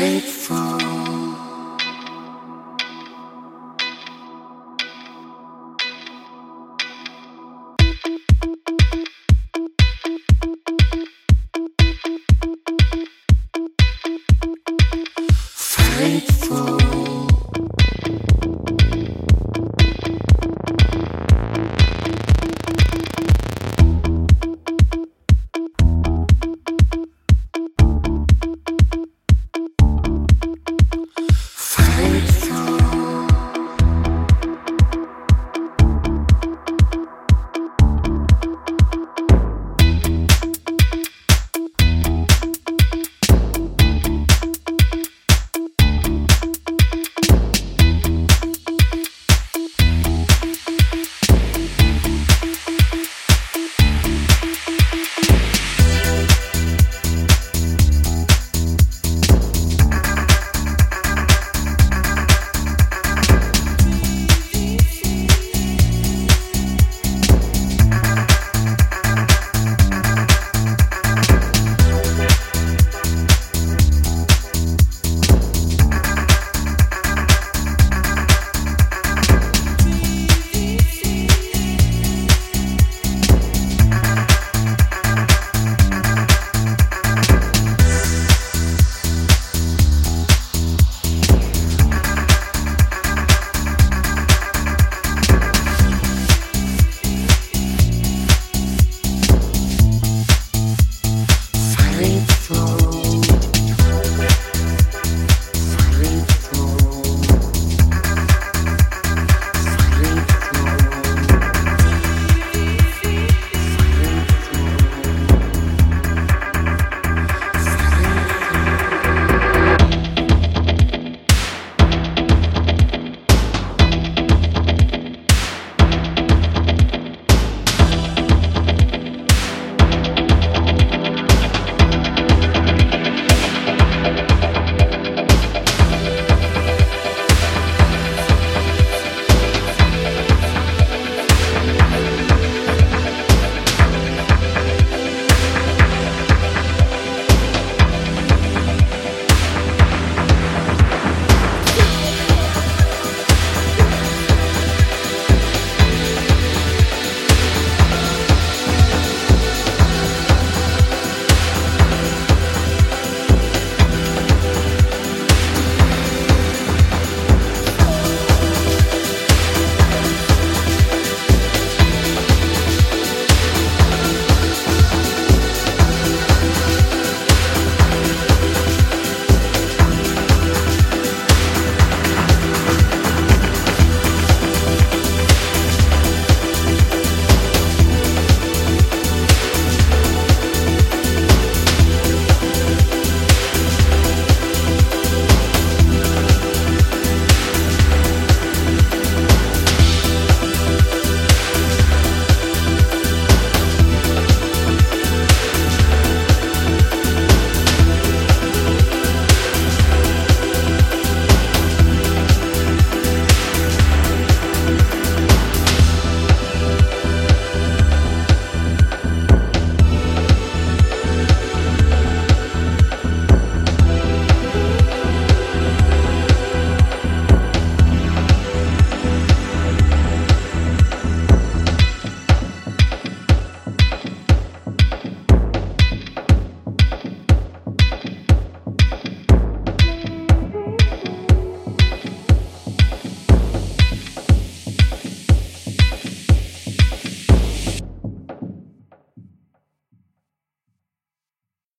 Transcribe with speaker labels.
Speaker 1: grateful. Faithful.